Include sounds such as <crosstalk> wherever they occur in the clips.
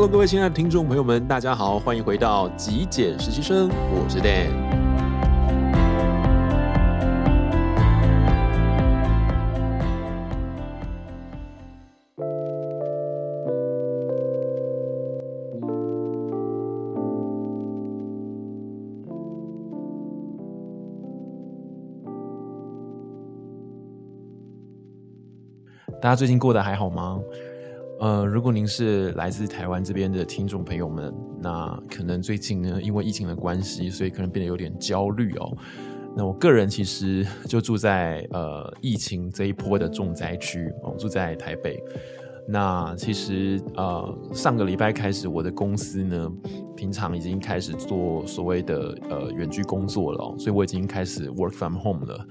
Hello，各位亲爱的听众朋友们，大家好，欢迎回到极简实习生，我是 Dan。大家最近过得还好吗？呃，如果您是来自台湾这边的听众朋友们，那可能最近呢，因为疫情的关系，所以可能变得有点焦虑哦。那我个人其实就住在呃疫情这一波的重灾区哦，住在台北。那其实呃上个礼拜开始，我的公司呢，平常已经开始做所谓的呃远距工作了，所以我已经开始 work from home 了。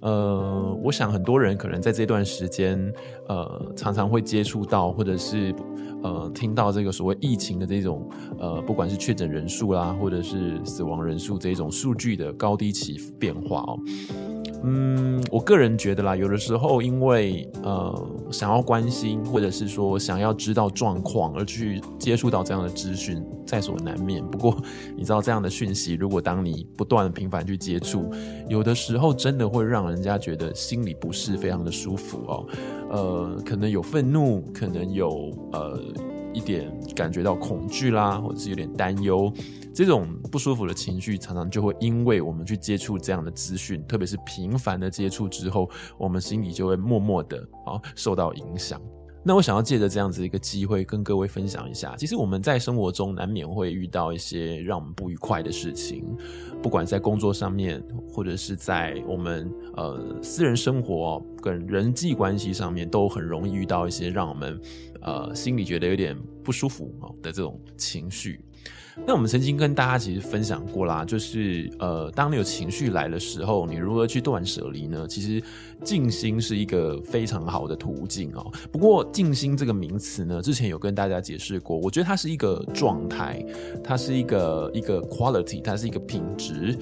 呃，我想很多人可能在这段时间，呃，常常会接触到，或者是呃，听到这个所谓疫情的这种，呃，不管是确诊人数啦，或者是死亡人数这种数据的高低起伏变化哦。嗯，我个人觉得啦，有的时候因为呃想要关心，或者是说想要知道状况而去接触到这样的资讯，在所难免。不过你知道这样的讯息，如果当你不断频繁去接触，有的时候真的会让人家觉得心里不是非常的舒服哦。呃，可能有愤怒，可能有呃。一点感觉到恐惧啦，或者是有点担忧，这种不舒服的情绪，常常就会因为我们去接触这样的资讯，特别是频繁的接触之后，我们心里就会默默的啊受到影响。那我想要借着这样子一个机会，跟各位分享一下，其实我们在生活中难免会遇到一些让我们不愉快的事情，不管在工作上面，或者是在我们呃私人生活跟人际关系上面，都很容易遇到一些让我们呃心里觉得有点不舒服的这种情绪。那我们曾经跟大家其实分享过啦，就是呃，当你有情绪来的时候，你如何去断舍离呢？其实静心是一个非常好的途径哦。不过静心这个名词呢，之前有跟大家解释过，我觉得它是一个状态，它是一个一个 quality，它是一个品质。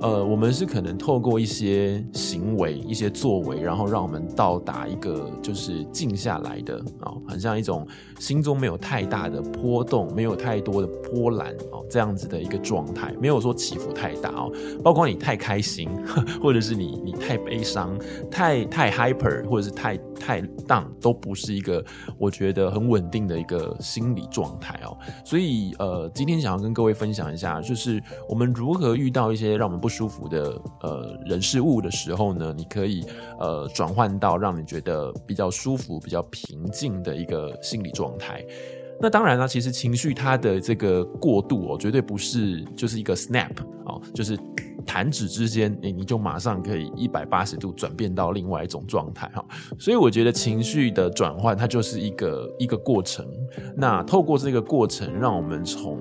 呃，我们是可能透过一些行为、一些作为，然后让我们到达一个就是静下来的啊、哦，很像一种心中没有太大的波动，没有太多的波澜哦，这样子的一个状态，没有说起伏太大哦。包括你太开心，<laughs> 或者是你你太悲伤、太太 hyper，或者是太太 down，都不是一个我觉得很稳定的一个心理状态哦。所以呃，今天想要跟各位分享一下，就是我们如何遇到一些让我们不舒服的呃人事物的时候呢，你可以呃转换到让你觉得比较舒服、比较平静的一个心理状态。那当然了，其实情绪它的这个过渡哦，绝对不是就是一个 snap 哦，就是弹指之间，你你就马上可以一百八十度转变到另外一种状态哈。所以我觉得情绪的转换它就是一个一个过程。那透过这个过程，让我们从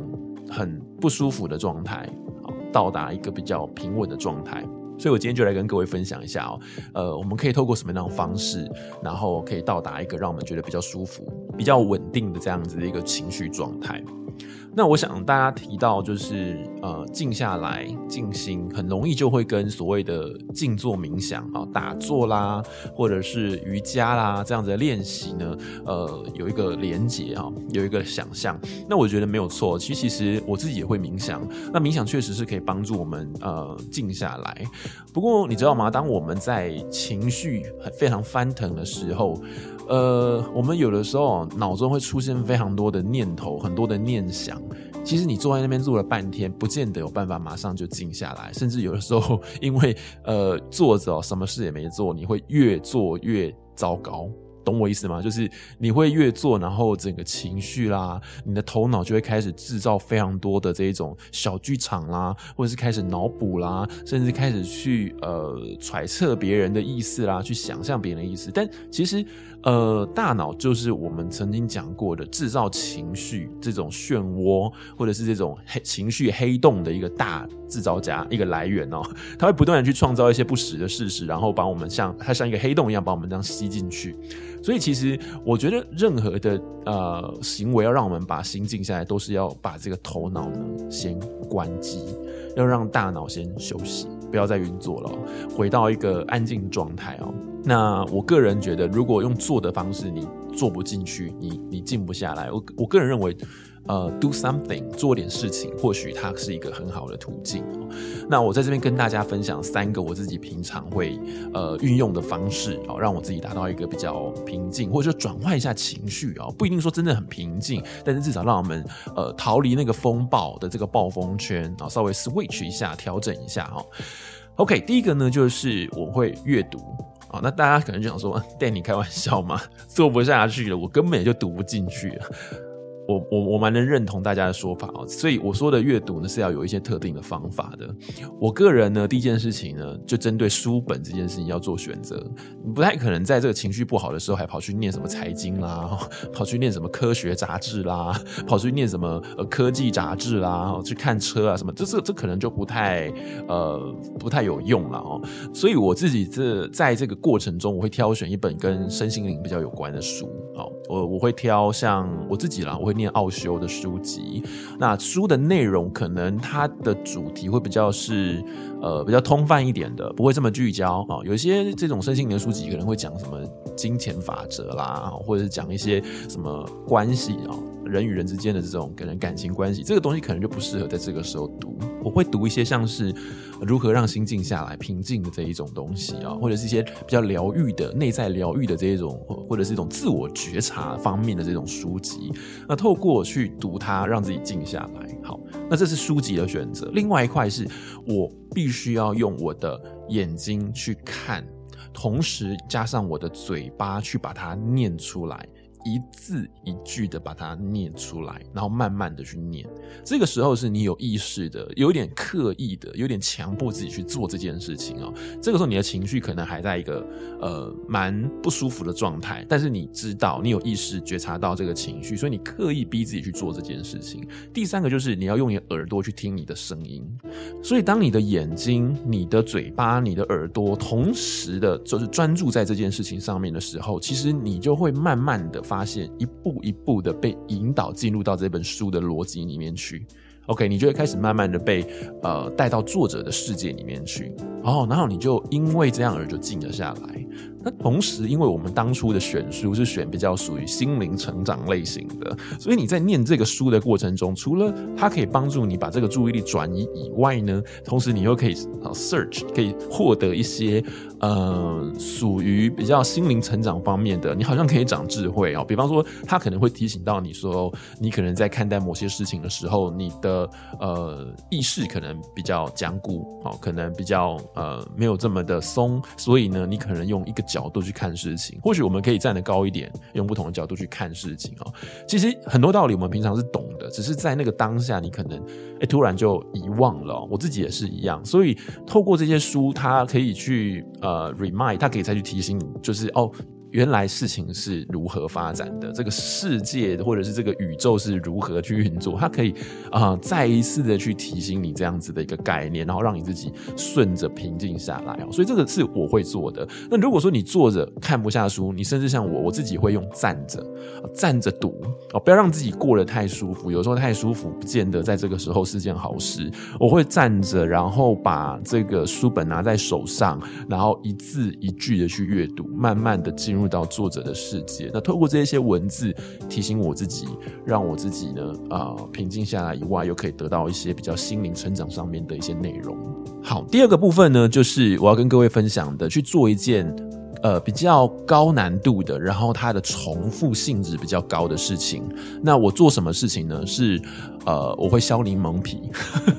很不舒服的状态。到达一个比较平稳的状态，所以我今天就来跟各位分享一下哦，呃，我们可以透过什么样的方式，然后可以到达一个让我们觉得比较舒服、比较稳定的这样子的一个情绪状态。那我想大家提到就是呃静下来静心，很容易就会跟所谓的静坐冥想啊、打坐啦，或者是瑜伽啦这样子的练习呢，呃有一个连结啊，有一个想象。那我觉得没有错，其实其实我自己也会冥想。那冥想确实是可以帮助我们呃静下来。不过你知道吗？当我们在情绪非常翻腾的时候，呃，我们有的时候脑中会出现非常多的念头，很多的念想。其实你坐在那边坐了半天，不见得有办法马上就静下来。甚至有的时候，<laughs> 因为呃坐着什么事也没做，你会越做越糟糕。懂我意思吗？就是你会越做，然后整个情绪啦，你的头脑就会开始制造非常多的这一种小剧场啦，或者是开始脑补啦，甚至开始去呃揣测别人的意思啦，去想象别人的意思。但其实呃，大脑就是我们曾经讲过的制造情绪这种漩涡，或者是这种黑情绪黑洞的一个大制造家，一个来源哦。它会不断的去创造一些不实的事实，然后把我们像它像一个黑洞一样把我们这样吸进去。所以，其实我觉得任何的呃行为，要让我们把心静下来，都是要把这个头脑呢先关机，要让大脑先休息，不要再运作了，回到一个安静状态哦。那我个人觉得，如果用做的方式，你做不进去，你你静不下来。我我个人认为。呃，do something，做点事情，或许它是一个很好的途径。那我在这边跟大家分享三个我自己平常会呃运用的方式哦，让我自己达到一个比较平静，或者说转换一下情绪啊，不一定说真的很平静，但是至少让我们呃逃离那个风暴的这个暴风圈啊，稍微 switch 一下，调整一下哈。OK，第一个呢就是我会阅读啊，那大家可能就想说，<laughs> 带你开玩笑嘛？做不下去了，我根本就读不进去了。我我我蛮能认同大家的说法哦，所以我说的阅读呢是要有一些特定的方法的。我个人呢，第一件事情呢，就针对书本这件事情要做选择。你不太可能在这个情绪不好的时候还跑去念什么财经啦，跑去念什么科学杂志啦，跑去念什么呃科技杂志啦，去看车啊什么，这这这可能就不太呃不太有用了哦。所以我自己这在这个过程中，我会挑选一本跟身心灵比较有关的书。好，我我会挑像我自己啦，我会。念奥修的书籍，那书的内容可能它的主题会比较是呃比较通泛一点的，不会这么聚焦啊。有些这种身心灵的书籍可能会讲什么金钱法则啦，或者是讲一些什么关系啊，人与人之间的这种可能感情关系，这个东西可能就不适合在这个时候读。我会读一些像是如何让心静下来、平静的这一种东西啊，或者是一些比较疗愈的、内在疗愈的这一种，或者是一种自我觉察方面的这种书籍。那透过去读它，让自己静下来。好，那这是书籍的选择。另外一块是我必须要用我的眼睛去看，同时加上我的嘴巴去把它念出来。一字一句的把它念出来，然后慢慢的去念。这个时候是你有意识的，有点刻意的，有点强迫自己去做这件事情哦。这个时候你的情绪可能还在一个呃蛮不舒服的状态，但是你知道你有意识觉察到这个情绪，所以你刻意逼自己去做这件事情。第三个就是你要用你耳朵去听你的声音。所以当你的眼睛、你的嘴巴、你的耳朵同时的，就是专注在这件事情上面的时候，其实你就会慢慢的。发现一步一步的被引导进入到这本书的逻辑里面去，OK，你就会开始慢慢的被呃带到作者的世界里面去，哦，然后你就因为这样而就静了下来。那同时，因为我们当初的选书是选比较属于心灵成长类型的，所以你在念这个书的过程中，除了它可以帮助你把这个注意力转移以外呢，同时你又可以啊 search，可以获得一些呃属于比较心灵成长方面的，你好像可以长智慧哦。比方说，它可能会提醒到你说，你可能在看待某些事情的时候，你的呃意识可能比较僵固哦，可能比较呃没有这么的松，所以呢，你可能用一个。角度去看事情，或许我们可以站得高一点，用不同的角度去看事情哦。其实很多道理我们平常是懂的，只是在那个当下，你可能哎突然就遗忘了。我自己也是一样，所以透过这些书，它可以去呃 remind，它可以再去提醒你，就是哦。原来事情是如何发展的，这个世界或者是这个宇宙是如何去运作，它可以啊、再一次的去提醒你这样子的一个概念，然后让你自己顺着平静下来哦。所以这个是我会做的。那如果说你坐着看不下书，你甚至像我，我自己会用站着，站着读哦，不要让自己过得太舒服。有时候太舒服，不见得在这个时候是件好事。我会站着，然后把这个书本拿在手上，然后一字一句的去阅读，慢慢的进入。到作者的世界，那透过这些文字提醒我自己，让我自己呢啊、平静下来以外，又可以得到一些比较心灵成长上面的一些内容。好，第二个部分呢，就是我要跟各位分享的，去做一件呃比较高难度的，然后它的重复性质比较高的事情。那我做什么事情呢？是。呃，我会削柠檬皮。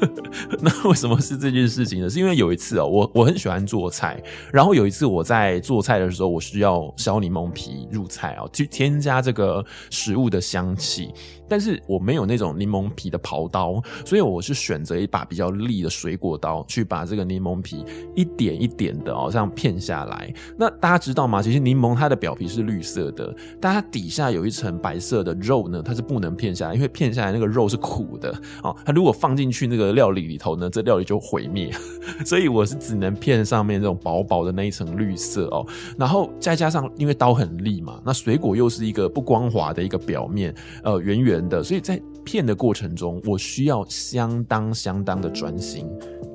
<laughs> 那为什么是这件事情呢？是因为有一次哦，我我很喜欢做菜，然后有一次我在做菜的时候，我需要削柠檬皮入菜哦，去添加这个食物的香气。但是我没有那种柠檬皮的刨刀，所以我是选择一把比较利的水果刀，去把这个柠檬皮一点一点的哦这样片下来。那大家知道吗？其实柠檬它的表皮是绿色的，但它底下有一层白色的肉呢，它是不能片下来，因为片下来那个肉是。苦的哦，它如果放进去那个料理里头呢，这料理就毁灭。<laughs> 所以我是只能片上面这种薄薄的那一层绿色哦，然后再加上因为刀很利嘛，那水果又是一个不光滑的一个表面，呃，圆圆的，所以在片的过程中，我需要相当相当的专心。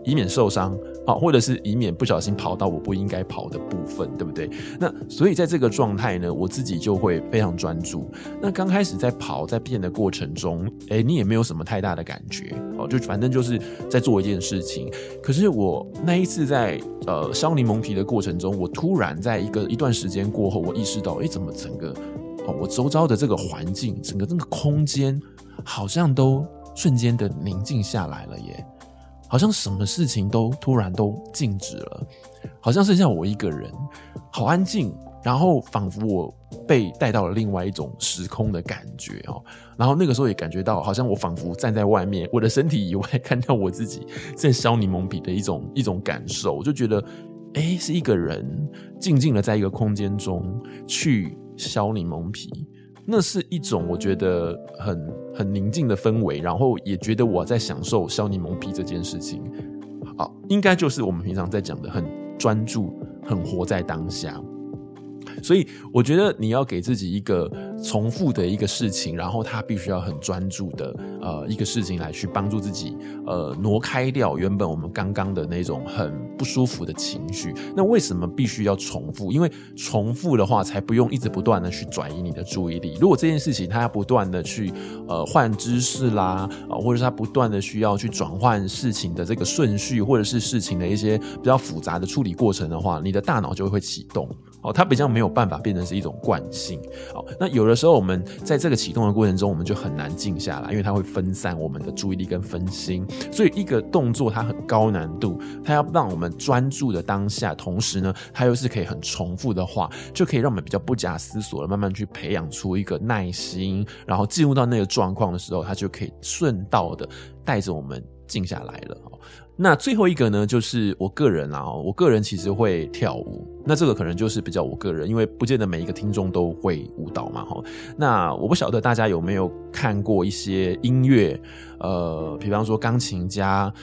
以免受伤好，或者是以免不小心跑到我不应该跑的部分，对不对？那所以在这个状态呢，我自己就会非常专注。那刚开始在跑在变的过程中，哎，你也没有什么太大的感觉哦，就反正就是在做一件事情。可是我那一次在呃削柠檬皮的过程中，我突然在一个一段时间过后，我意识到，哎，怎么整个哦，我周遭的这个环境，整个这个空间，好像都瞬间的宁静下来了耶。好像什么事情都突然都静止了，好像剩下我一个人，好安静，然后仿佛我被带到了另外一种时空的感觉哦。然后那个时候也感觉到，好像我仿佛站在外面，我的身体以外看到我自己在削柠檬皮的一种 <laughs> 一种感受，我就觉得，哎，是一个人静静的在一个空间中去削柠檬皮。那是一种我觉得很很宁静的氛围，然后也觉得我在享受削柠檬皮这件事情，好，应该就是我们平常在讲的很专注、很活在当下。所以我觉得你要给自己一个重复的一个事情，然后他必须要很专注的呃一个事情来去帮助自己呃挪开掉原本我们刚刚的那种很不舒服的情绪。那为什么必须要重复？因为重复的话才不用一直不断的去转移你的注意力。如果这件事情它要不断的去呃换姿势啦啊，或者是它不断的需要去转换事情的这个顺序，或者是事情的一些比较复杂的处理过程的话，你的大脑就会启动哦，它比较没有。办法变成是一种惯性，哦，那有的时候我们在这个启动的过程中，我们就很难静下来，因为它会分散我们的注意力跟分心。所以一个动作它很高难度，它要让我们专注的当下，同时呢，它又是可以很重复的话，就可以让我们比较不假思索的慢慢去培养出一个耐心，然后进入到那个状况的时候，它就可以顺道的带着我们静下来了。那最后一个呢，就是我个人啊，我个人其实会跳舞。那这个可能就是比较我个人，因为不见得每一个听众都会舞蹈嘛，哈。那我不晓得大家有没有看过一些音乐，呃，比方说钢琴家。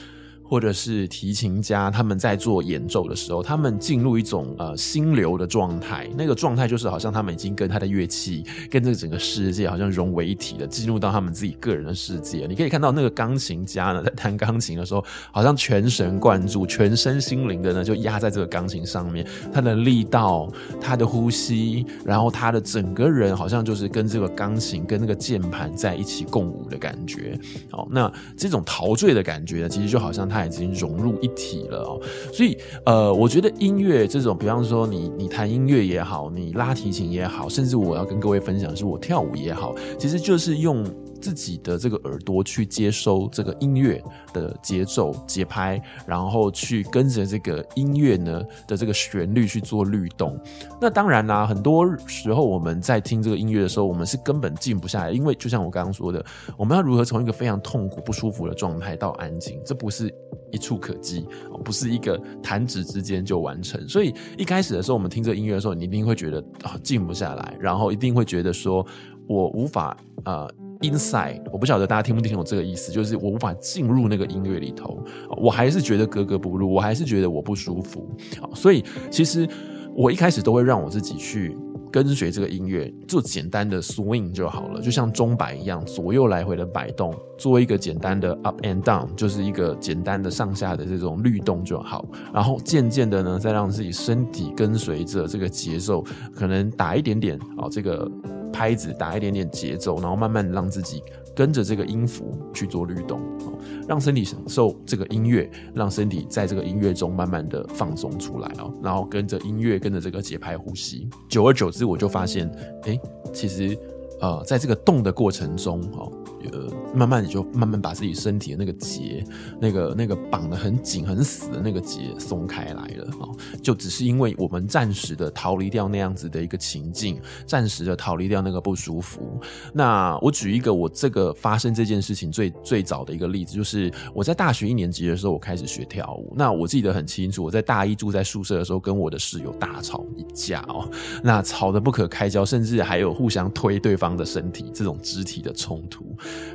或者是提琴家，他们在做演奏的时候，他们进入一种呃心流的状态，那个状态就是好像他们已经跟他的乐器，跟这个整个世界好像融为一体了，进入到他们自己个人的世界。你可以看到那个钢琴家呢，在弹钢琴的时候，好像全神贯注，全身心灵的呢就压在这个钢琴上面，他的力道，他的呼吸，然后他的整个人好像就是跟这个钢琴跟那个键盘在一起共舞的感觉。好，那这种陶醉的感觉呢，其实就好像他。已经融入一体了哦，所以呃，我觉得音乐这种，比方说你你弹音乐也好，你拉提琴也好，甚至我要跟各位分享是我跳舞也好，其实就是用。自己的这个耳朵去接收这个音乐的节奏节拍，然后去跟着这个音乐呢的这个旋律去做律动。那当然啦，很多时候我们在听这个音乐的时候，我们是根本静不下来，因为就像我刚刚说的，我们要如何从一个非常痛苦不舒服的状态到安静，这不是一触可及，不是一个弹指之间就完成。所以一开始的时候，我们听这个音乐的时候，你一定会觉得静不下来，然后一定会觉得说我无法呃。Inside，我不晓得大家听不听懂这个意思，就是我无法进入那个音乐里头，我还是觉得格格不入，我还是觉得我不舒服。所以其实我一开始都会让我自己去跟随这个音乐，做简单的 swing 就好了，就像钟摆一样，左右来回的摆动，做一个简单的 up and down，就是一个简单的上下的这种律动就好。然后渐渐的呢，再让自己身体跟随着这个节奏，可能打一点点啊，这个。拍子打一点点节奏，然后慢慢让自己跟着这个音符去做律动，让身体享受这个音乐，让身体在这个音乐中慢慢的放松出来哦，然后跟着音乐，跟着这个节拍呼吸，久而久之，我就发现，哎，其实呃，在这个动的过程中，哈。呃，慢慢你就慢慢把自己身体的那个结，那个那个绑得很紧很死的那个结松开来了哦，就只是因为我们暂时的逃离掉那样子的一个情境，暂时的逃离掉那个不舒服。那我举一个我这个发生这件事情最最早的一个例子，就是我在大学一年级的时候，我开始学跳舞。那我记得很清楚，我在大一住在宿舍的时候，跟我的室友大吵一架哦，那吵得不可开交，甚至还有互相推对方的身体这种肢体的冲突。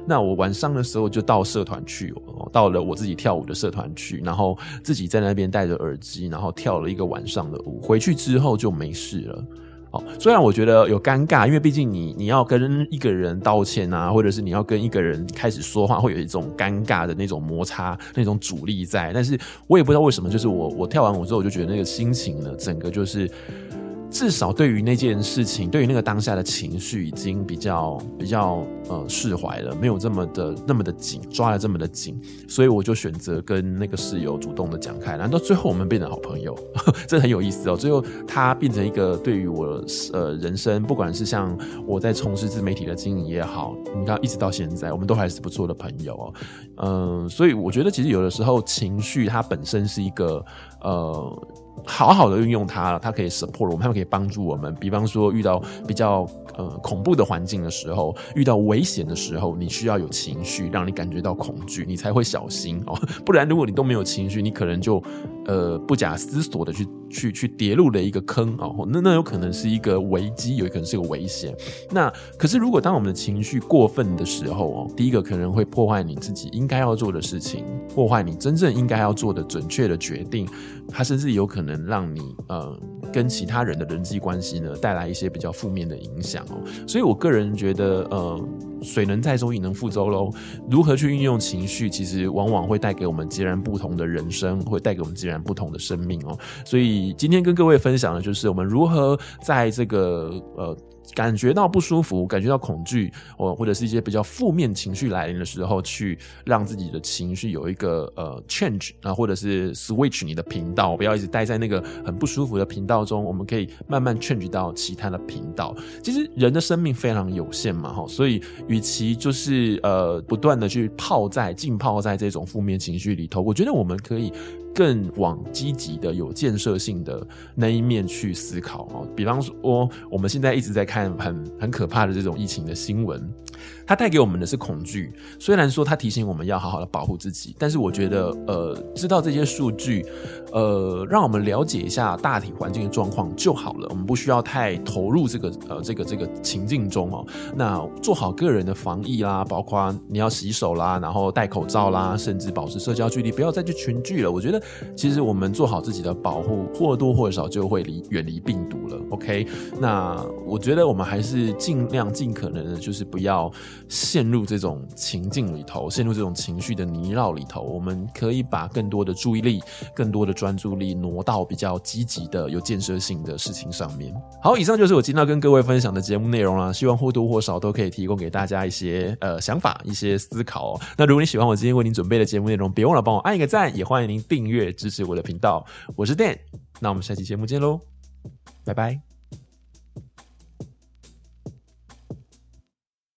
那我晚上的时候就到社团去，到了我自己跳舞的社团去，然后自己在那边戴着耳机，然后跳了一个晚上的舞。回去之后就没事了，哦，虽然我觉得有尴尬，因为毕竟你你要跟一个人道歉啊，或者是你要跟一个人开始说话，会有一种尴尬的那种摩擦、那种阻力在。但是我也不知道为什么，就是我我跳完舞之后，我就觉得那个心情呢，整个就是。至少对于那件事情，对于那个当下的情绪，已经比较比较呃释怀了，没有这么的那么的紧，抓的这么的紧，所以我就选择跟那个室友主动的讲开，然后到最后我们变成好朋友，<laughs> 这很有意思哦。最后他变成一个对于我呃人生，不管是像我在从事自媒体的经营也好，你看一直到现在，我们都还是不错的朋友哦。嗯、所以我觉得其实有的时候情绪它本身是一个呃。好好的运用它，它可以 support 我们，它可以帮助我们。比方说，遇到比较呃恐怖的环境的时候，遇到危险的时候，你需要有情绪，让你感觉到恐惧，你才会小心哦。<laughs> 不然，如果你都没有情绪，你可能就呃不假思索的去去去跌入了一个坑哦。那那有可能是一个危机，有可能是个危险。那可是，如果当我们的情绪过分的时候哦，第一个可能会破坏你自己应该要做的事情，破坏你真正应该要做的准确的决定。它甚至有可能让你呃跟其他人的人际关系呢带来一些比较负面的影响哦，所以我个人觉得呃水能载舟亦能覆舟喽。如何去运用情绪，其实往往会带给我们截然不同的人生，会带给我们截然不同的生命哦。所以今天跟各位分享的就是我们如何在这个呃。感觉到不舒服，感觉到恐惧，或或者是一些比较负面情绪来临的时候，去让自己的情绪有一个呃 change 啊，或者是 switch 你的频道，不要一直待在那个很不舒服的频道中，我们可以慢慢 change 到其他的频道。其实人的生命非常有限嘛，哈，所以与其就是呃不断的去泡在浸泡在这种负面情绪里头，我觉得我们可以。更往积极的、有建设性的那一面去思考哦。比方说，我们现在一直在看很很可怕的这种疫情的新闻，它带给我们的是恐惧。虽然说它提醒我们要好好的保护自己，但是我觉得，呃，知道这些数据，呃，让我们了解一下大体环境的状况就好了。我们不需要太投入这个呃这个这个情境中哦。那做好个人的防疫啦，包括你要洗手啦，然后戴口罩啦，甚至保持社交距离，不要再去群聚了。我觉得。其实我们做好自己的保护，或多或少就会离远离病毒了。OK，那我觉得我们还是尽量尽可能的，就是不要陷入这种情境里头，陷入这种情绪的泥绕里头。我们可以把更多的注意力、更多的专注力挪到比较积极的、有建设性的事情上面。好，以上就是我今天要跟各位分享的节目内容啦。希望或多或少都可以提供给大家一些呃想法、一些思考哦。那如果你喜欢我今天为您准备的节目内容，别忘了帮我按一个赞，也欢迎您订阅阅。支持我的频道，我是 Dan，那我们下期节目见喽，拜拜。